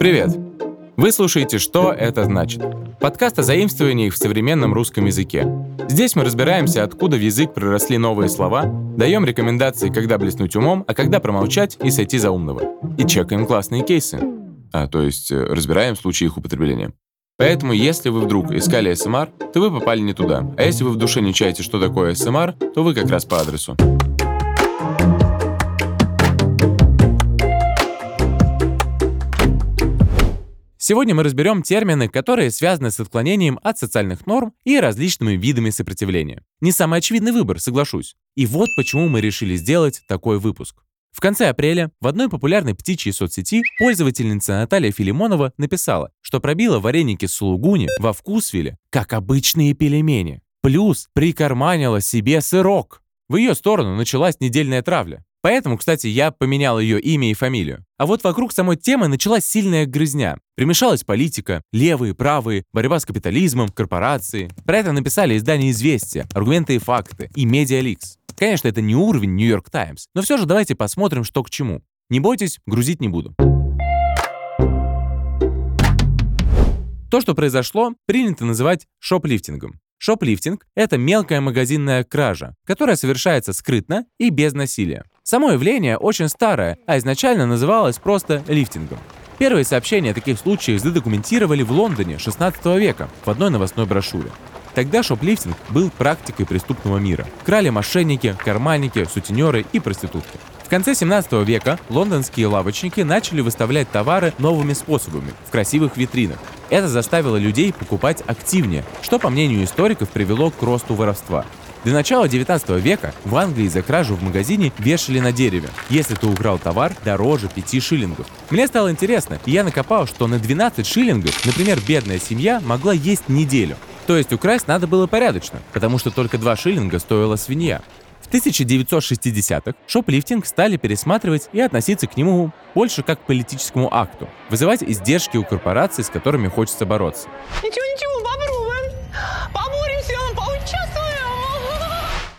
Привет! Вы слушаете «Что это значит?» Подкаст о заимствованиях в современном русском языке. Здесь мы разбираемся, откуда в язык проросли новые слова, даем рекомендации, когда блеснуть умом, а когда промолчать и сойти за умного. И чекаем классные кейсы. А, то есть э, разбираем случаи их употребления. Поэтому, если вы вдруг искали СМР, то вы попали не туда. А если вы в душе не чаете, что такое СМР, то вы как раз по адресу. Сегодня мы разберем термины, которые связаны с отклонением от социальных норм и различными видами сопротивления. Не самый очевидный выбор, соглашусь. И вот почему мы решили сделать такой выпуск. В конце апреля в одной популярной птичьей соцсети пользовательница Наталья Филимонова написала, что пробила вареники с сулугуни во вкусвиле, как обычные пельмени. Плюс прикарманила себе сырок. В ее сторону началась недельная травля. Поэтому, кстати, я поменял ее имя и фамилию. А вот вокруг самой темы началась сильная грызня. Примешалась политика, левые, правые, борьба с капитализмом, корпорации. Про это написали издания «Известия», «Аргументы и факты» и «Medialeaks». Конечно, это не уровень «Нью-Йорк Таймс», но все же давайте посмотрим, что к чему. Не бойтесь, грузить не буду. То, что произошло, принято называть шоплифтингом. Шоплифтинг – это мелкая магазинная кража, которая совершается скрытно и без насилия. Само явление очень старое, а изначально называлось просто лифтингом. Первые сообщения о таких случаях задокументировали в Лондоне 16 века в одной новостной брошюре. Тогда шоплифтинг был практикой преступного мира. Крали мошенники, карманники, сутенеры и проститутки. В конце 17 века лондонские лавочники начали выставлять товары новыми способами, в красивых витринах. Это заставило людей покупать активнее, что, по мнению историков, привело к росту воровства. До начала 19 века в Англии за кражу в магазине вешали на дереве, если ты украл товар дороже 5 шиллингов. Мне стало интересно, и я накопал, что на 12 шиллингов, например, бедная семья могла есть неделю. То есть украсть надо было порядочно, потому что только 2 шиллинга стоила свинья. В 1960-х шоплифтинг стали пересматривать и относиться к нему больше как к политическому акту, вызывать издержки у корпораций, с которыми хочется бороться. Ничего-ничего, попробуем.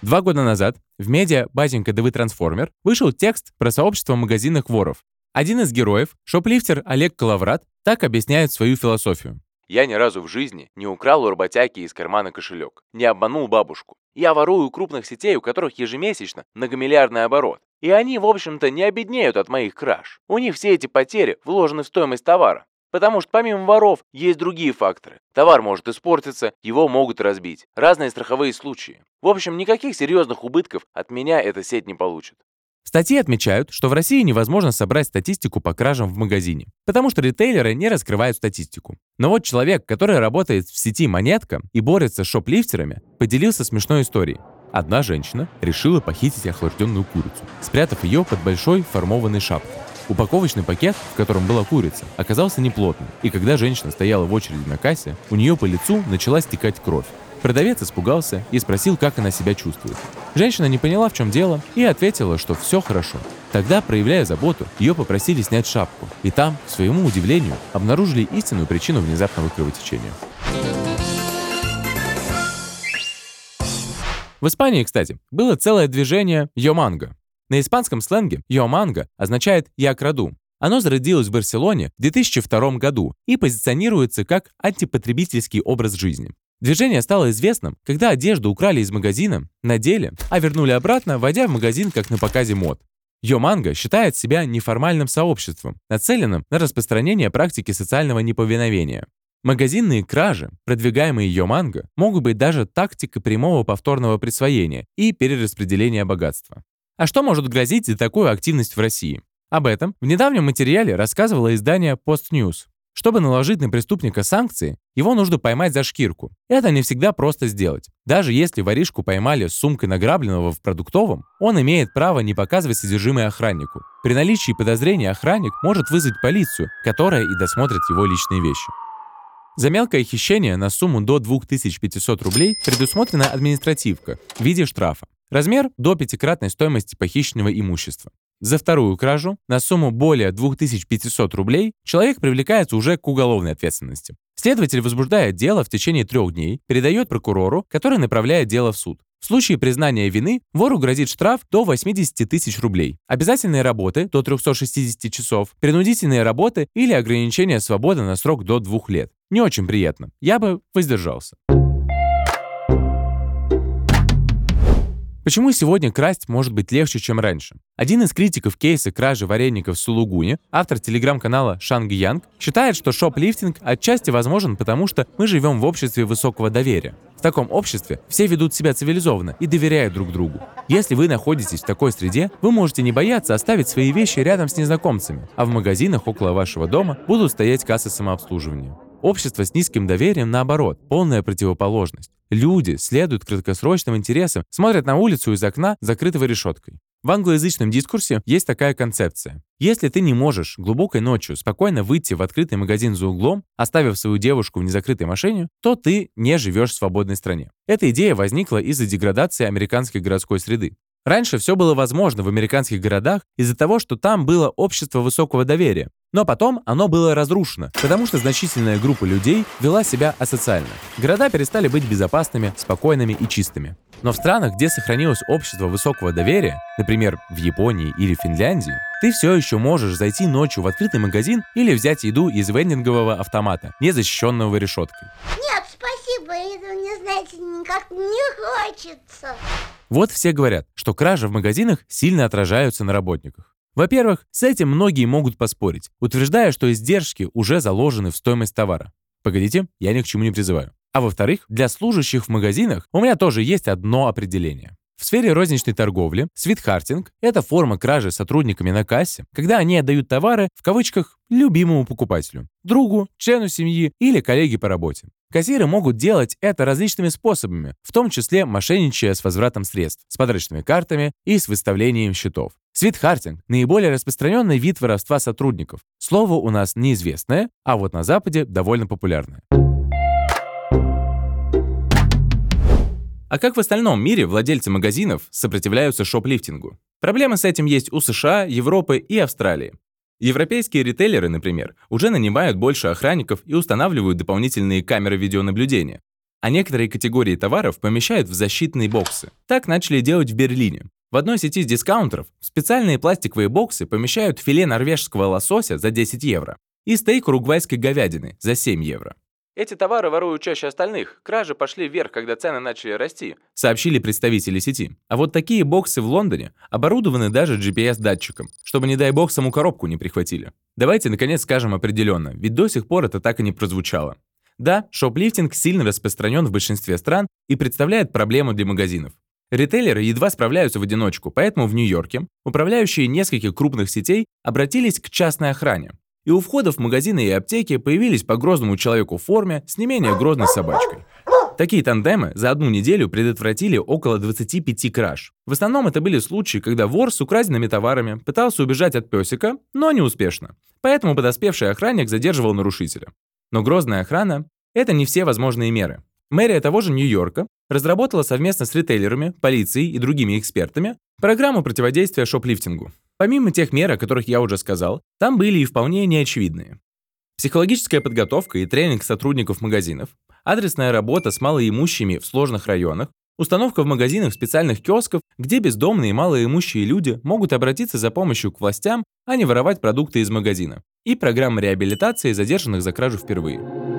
Два года назад в медиа «Батенька, да вы трансформер» вышел текст про сообщество магазинных воров. Один из героев, шоплифтер Олег Калаврат, так объясняет свою философию. Я ни разу в жизни не украл у работяги из кармана кошелек, не обманул бабушку. Я ворую у крупных сетей, у которых ежемесячно многомиллиардный оборот. И они, в общем-то, не обеднеют от моих краж. У них все эти потери вложены в стоимость товара. Потому что помимо воров есть другие факторы. Товар может испортиться, его могут разбить. Разные страховые случаи. В общем, никаких серьезных убытков от меня эта сеть не получит. В статье отмечают, что в России невозможно собрать статистику по кражам в магазине, потому что ритейлеры не раскрывают статистику. Но вот человек, который работает в сети «Монетка» и борется с шоплифтерами, поделился смешной историей. Одна женщина решила похитить охлажденную курицу, спрятав ее под большой формованной шапкой. Упаковочный пакет, в котором была курица, оказался неплотным, и когда женщина стояла в очереди на кассе, у нее по лицу начала стекать кровь. Продавец испугался и спросил, как она себя чувствует. Женщина не поняла, в чем дело, и ответила, что все хорошо. Тогда, проявляя заботу, ее попросили снять шапку, и там, к своему удивлению, обнаружили истинную причину внезапного кровотечения. В Испании, кстати, было целое движение «Йоманго». На испанском сленге «Йоманго» означает «я краду». Оно зародилось в Барселоне в 2002 году и позиционируется как антипотребительский образ жизни. Движение стало известным, когда одежду украли из магазина, надели, а вернули обратно, войдя в магазин как на показе мод. Йоманго считает себя неформальным сообществом, нацеленным на распространение практики социального неповиновения. Магазинные кражи, продвигаемые Йоманго, могут быть даже тактикой прямого повторного присвоения и перераспределения богатства. А что может грозить за такую активность в России? Об этом в недавнем материале рассказывало издание Post News. Чтобы наложить на преступника санкции, его нужно поймать за шкирку. Это не всегда просто сделать. Даже если воришку поймали с сумкой награбленного в продуктовом, он имеет право не показывать содержимое охраннику. При наличии подозрения охранник может вызвать полицию, которая и досмотрит его личные вещи. За мелкое хищение на сумму до 2500 рублей предусмотрена административка в виде штрафа. Размер до пятикратной стоимости похищенного имущества. За вторую кражу на сумму более 2500 рублей человек привлекается уже к уголовной ответственности. Следователь возбуждает дело в течение трех дней, передает прокурору, который направляет дело в суд. В случае признания вины вору грозит штраф до 80 тысяч рублей, обязательные работы до 360 часов, принудительные работы или ограничение свободы на срок до двух лет. Не очень приятно. Я бы воздержался. Почему сегодня красть может быть легче, чем раньше? Один из критиков кейса кражи вареников в Сулугуне, автор телеграм-канала Шанг Янг, считает, что шоп-лифтинг отчасти возможен, потому что мы живем в обществе высокого доверия. В таком обществе все ведут себя цивилизованно и доверяют друг другу. Если вы находитесь в такой среде, вы можете не бояться оставить свои вещи рядом с незнакомцами, а в магазинах около вашего дома будут стоять кассы самообслуживания. Общество с низким доверием, наоборот, полная противоположность. Люди следуют краткосрочным интересам, смотрят на улицу из окна, закрытого решеткой. В англоязычном дискурсе есть такая концепция. Если ты не можешь глубокой ночью спокойно выйти в открытый магазин за углом, оставив свою девушку в незакрытой машине, то ты не живешь в свободной стране. Эта идея возникла из-за деградации американской городской среды. Раньше все было возможно в американских городах из-за того, что там было общество высокого доверия. Но потом оно было разрушено, потому что значительная группа людей вела себя асоциально. Города перестали быть безопасными, спокойными и чистыми. Но в странах, где сохранилось общество высокого доверия, например, в Японии или Финляндии, ты все еще можешь зайти ночью в открытый магазин или взять еду из вендингового автомата, не защищенного решеткой. Нет, спасибо, этого мне, знаете, никак не хочется. Вот все говорят, что кражи в магазинах сильно отражаются на работниках. Во-первых, с этим многие могут поспорить, утверждая, что издержки уже заложены в стоимость товара. Погодите, я ни к чему не призываю. А во-вторых, для служащих в магазинах у меня тоже есть одно определение. В сфере розничной торговли свитхартинг – это форма кражи сотрудниками на кассе, когда они отдают товары, в кавычках, любимому покупателю, другу, члену семьи или коллеге по работе. Кассиры могут делать это различными способами, в том числе мошенничая с возвратом средств, с подарочными картами и с выставлением счетов. Свитхартинг – наиболее распространенный вид воровства сотрудников. Слово у нас неизвестное, а вот на Западе довольно популярное. А как в остальном мире владельцы магазинов сопротивляются шоплифтингу? Проблемы с этим есть у США, Европы и Австралии. Европейские ритейлеры, например, уже нанимают больше охранников и устанавливают дополнительные камеры видеонаблюдения. А некоторые категории товаров помещают в защитные боксы. Так начали делать в Берлине. В одной сети дискаунтеров в специальные пластиковые боксы помещают филе норвежского лосося за 10 евро и стейк уругвайской говядины за 7 евро. Эти товары воруют чаще остальных. Кражи пошли вверх, когда цены начали расти. Сообщили представители сети. А вот такие боксы в Лондоне оборудованы даже GPS-датчиком, чтобы, не дай бог, саму коробку не прихватили. Давайте, наконец, скажем определенно, ведь до сих пор это так и не прозвучало. Да, шоплифтинг сильно распространен в большинстве стран и представляет проблему для магазинов. Ритейлеры едва справляются в одиночку, поэтому в Нью-Йорке управляющие нескольких крупных сетей обратились к частной охране, и у входа в магазины и аптеки появились по грозному человеку в форме с не менее грозной собачкой. Такие тандемы за одну неделю предотвратили около 25 краж. В основном это были случаи, когда вор с украденными товарами пытался убежать от песика, но не успешно. Поэтому подоспевший охранник задерживал нарушителя. Но грозная охрана – это не все возможные меры. Мэрия того же Нью-Йорка разработала совместно с ритейлерами, полицией и другими экспертами программу противодействия шоплифтингу. Помимо тех мер, о которых я уже сказал, там были и вполне неочевидные. Психологическая подготовка и тренинг сотрудников магазинов, адресная работа с малоимущими в сложных районах, установка в магазинах специальных киосков, где бездомные и малоимущие люди могут обратиться за помощью к властям, а не воровать продукты из магазина, и программа реабилитации задержанных за кражу впервые.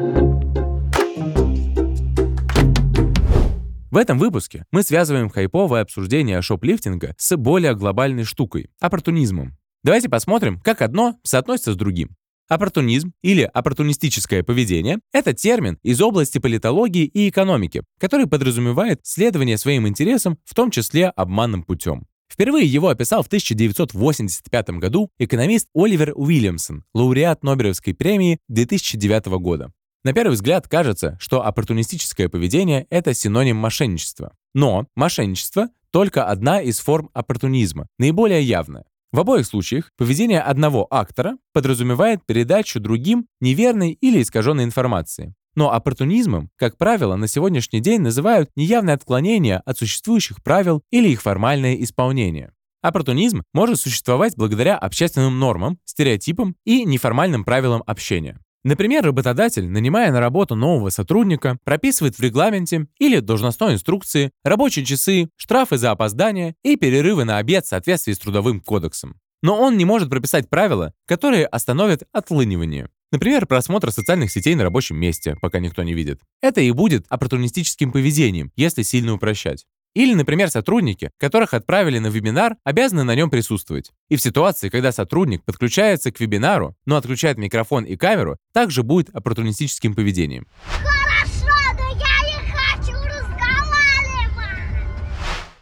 В этом выпуске мы связываем хайповое обсуждение шоплифтинга с более глобальной штукой – оппортунизмом. Давайте посмотрим, как одно соотносится с другим. Оппортунизм или оппортунистическое поведение – это термин из области политологии и экономики, который подразумевает следование своим интересам, в том числе обманным путем. Впервые его описал в 1985 году экономист Оливер Уильямсон, лауреат Нобелевской премии 2009 года. На первый взгляд кажется, что оппортунистическое поведение – это синоним мошенничества. Но мошенничество – только одна из форм оппортунизма, наиболее явная. В обоих случаях поведение одного актора подразумевает передачу другим неверной или искаженной информации. Но оппортунизмом, как правило, на сегодняшний день называют неявное отклонение от существующих правил или их формальное исполнение. Оппортунизм может существовать благодаря общественным нормам, стереотипам и неформальным правилам общения. Например, работодатель, нанимая на работу нового сотрудника, прописывает в регламенте или должностной инструкции рабочие часы, штрафы за опоздание и перерывы на обед в соответствии с Трудовым кодексом. Но он не может прописать правила, которые остановят отлынивание. Например, просмотр социальных сетей на рабочем месте, пока никто не видит. Это и будет оппортунистическим поведением, если сильно упрощать. Или, например, сотрудники, которых отправили на вебинар, обязаны на нем присутствовать. И в ситуации, когда сотрудник подключается к вебинару, но отключает микрофон и камеру, также будет оппортунистическим поведением. Хорошо, но я не хочу разговаривать.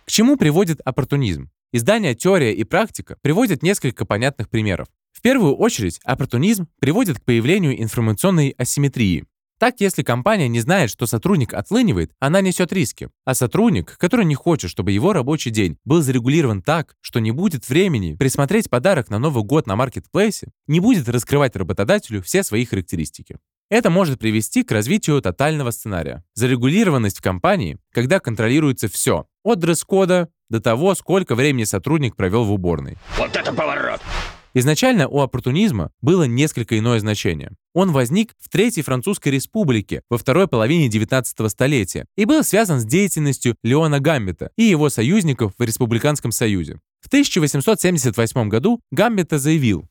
К чему приводит оппортунизм? Издание «Теория и практика» приводят несколько понятных примеров. В первую очередь, оппортунизм приводит к появлению информационной асимметрии. Так, если компания не знает, что сотрудник отлынивает, она несет риски. А сотрудник, который не хочет, чтобы его рабочий день был зарегулирован так, что не будет времени присмотреть подарок на Новый год на маркетплейсе, не будет раскрывать работодателю все свои характеристики. Это может привести к развитию тотального сценария. Зарегулированность в компании, когда контролируется все, от дресс-кода до того, сколько времени сотрудник провел в уборной. Вот это поворот! Изначально у оппортунизма было несколько иное значение. Он возник в Третьей Французской Республике во второй половине 19 столетия и был связан с деятельностью Леона Гамбита и его союзников в Республиканском Союзе. В 1878 году Гамбита заявил,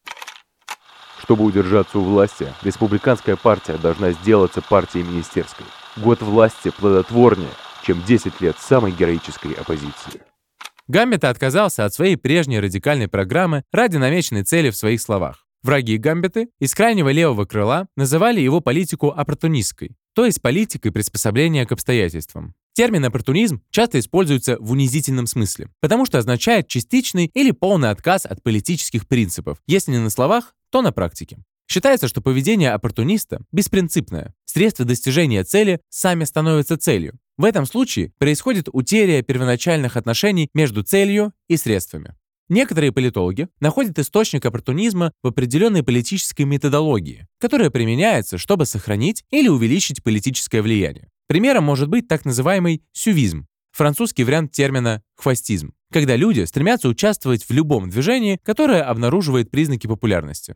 Чтобы удержаться у власти, республиканская партия должна сделаться партией министерской. Год власти плодотворнее, чем 10 лет самой героической оппозиции. Гамбита отказался от своей прежней радикальной программы ради намеченной цели в своих словах. Враги Гамбиты из крайнего левого крыла называли его политику оппортунистской, то есть политикой приспособления к обстоятельствам. Термин оппортунизм часто используется в унизительном смысле, потому что означает частичный или полный отказ от политических принципов, если не на словах, то на практике. Считается, что поведение оппортуниста беспринципное. Средства достижения цели сами становятся целью. В этом случае происходит утеря первоначальных отношений между целью и средствами. Некоторые политологи находят источник оппортунизма в определенной политической методологии, которая применяется, чтобы сохранить или увеличить политическое влияние. Примером может быть так называемый сювизм, французский вариант термина «хвостизм», когда люди стремятся участвовать в любом движении, которое обнаруживает признаки популярности.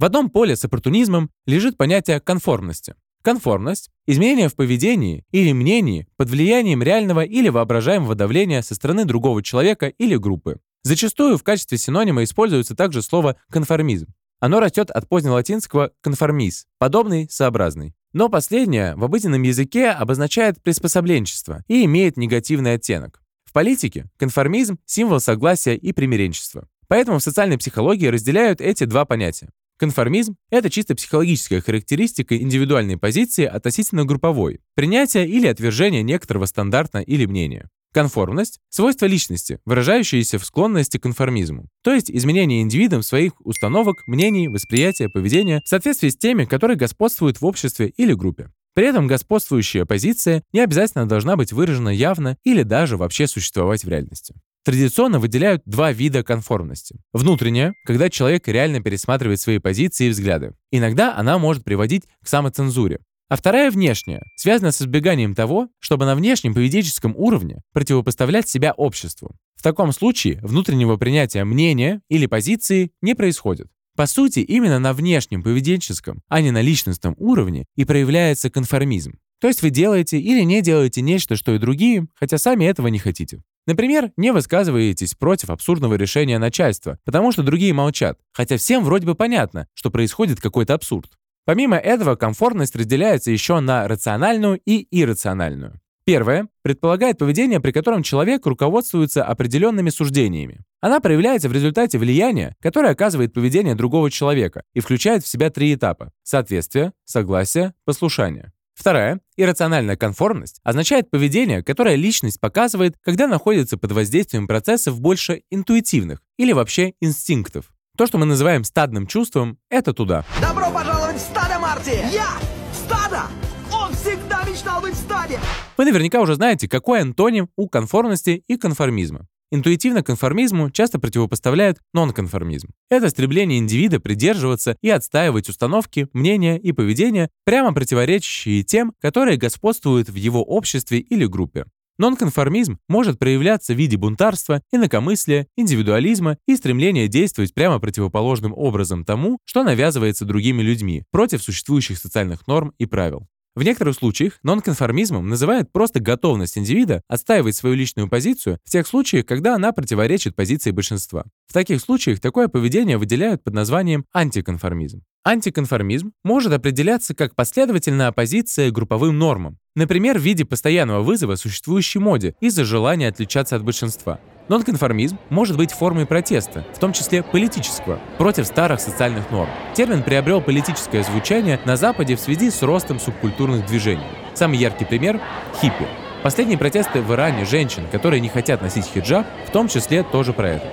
В одном поле с оппортунизмом лежит понятие конформности. Конформность – изменение в поведении или мнении под влиянием реального или воображаемого давления со стороны другого человека или группы. Зачастую в качестве синонима используется также слово конформизм. Оно растет от позднелатинского conformis – подобный, сообразный. Но последнее в обыденном языке обозначает приспособленчество и имеет негативный оттенок. В политике конформизм – символ согласия и примиренчества. Поэтому в социальной психологии разделяют эти два понятия. Конформизм — это чисто психологическая характеристика индивидуальной позиции относительно групповой, принятие или отвержение некоторого стандарта или мнения. Конформность — свойство личности, выражающееся в склонности к конформизму, то есть изменение индивидом своих установок, мнений, восприятия, поведения в соответствии с теми, которые господствуют в обществе или группе. При этом господствующая позиция не обязательно должна быть выражена явно или даже вообще существовать в реальности. Традиционно выделяют два вида конформности. Внутренняя, когда человек реально пересматривает свои позиции и взгляды. Иногда она может приводить к самоцензуре. А вторая внешняя, связана с избеганием того, чтобы на внешнем поведенческом уровне противопоставлять себя обществу. В таком случае внутреннего принятия мнения или позиции не происходит. По сути, именно на внешнем поведенческом, а не на личностном уровне и проявляется конформизм. То есть вы делаете или не делаете нечто, что и другие, хотя сами этого не хотите. Например, не высказываетесь против абсурдного решения начальства, потому что другие молчат, хотя всем вроде бы понятно, что происходит какой-то абсурд. Помимо этого, комфортность разделяется еще на рациональную и иррациональную. Первое предполагает поведение, при котором человек руководствуется определенными суждениями. Она проявляется в результате влияния, которое оказывает поведение другого человека и включает в себя три этапа – соответствие, согласие, послушание. Вторая, иррациональная конформность, означает поведение, которое личность показывает, когда находится под воздействием процессов больше интуитивных или вообще инстинктов. То, что мы называем стадным чувством, это туда. Добро пожаловать в стадо, Марти! Я! Стадо! Он всегда мечтал быть в стаде! Вы наверняка уже знаете, какой антоним у конформности и конформизма. Интуитивно конформизму часто противопоставляют нонконформизм. Это стремление индивида придерживаться и отстаивать установки, мнения и поведение, прямо противоречащие тем, которые господствуют в его обществе или группе. Нонконформизм может проявляться в виде бунтарства, инакомыслия, индивидуализма и стремления действовать прямо противоположным образом тому, что навязывается другими людьми, против существующих социальных норм и правил. В некоторых случаях нонконформизмом называют просто готовность индивида отстаивать свою личную позицию в тех случаях, когда она противоречит позиции большинства. В таких случаях такое поведение выделяют под названием антиконформизм. Антиконформизм может определяться как последовательная оппозиция групповым нормам, например, в виде постоянного вызова существующей моде из-за желания отличаться от большинства. Нонконформизм может быть формой протеста, в том числе политического, против старых социальных норм. Термин приобрел политическое звучание на Западе в связи с ростом субкультурных движений. Самый яркий пример — хиппи. Последние протесты в Иране женщин, которые не хотят носить хиджаб, в том числе тоже про это.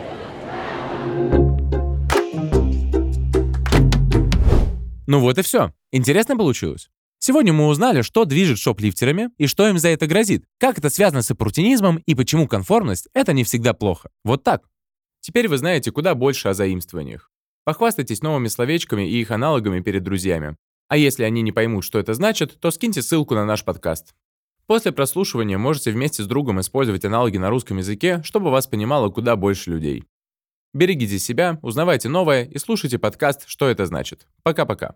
Ну вот и все. Интересно получилось? Сегодня мы узнали, что движет шоплифтерами и что им за это грозит, как это связано с оппортунизмом и почему конформность — это не всегда плохо. Вот так. Теперь вы знаете куда больше о заимствованиях. Похвастайтесь новыми словечками и их аналогами перед друзьями. А если они не поймут, что это значит, то скиньте ссылку на наш подкаст. После прослушивания можете вместе с другом использовать аналоги на русском языке, чтобы вас понимало куда больше людей. Берегите себя, узнавайте новое и слушайте подкаст «Что это значит». Пока-пока.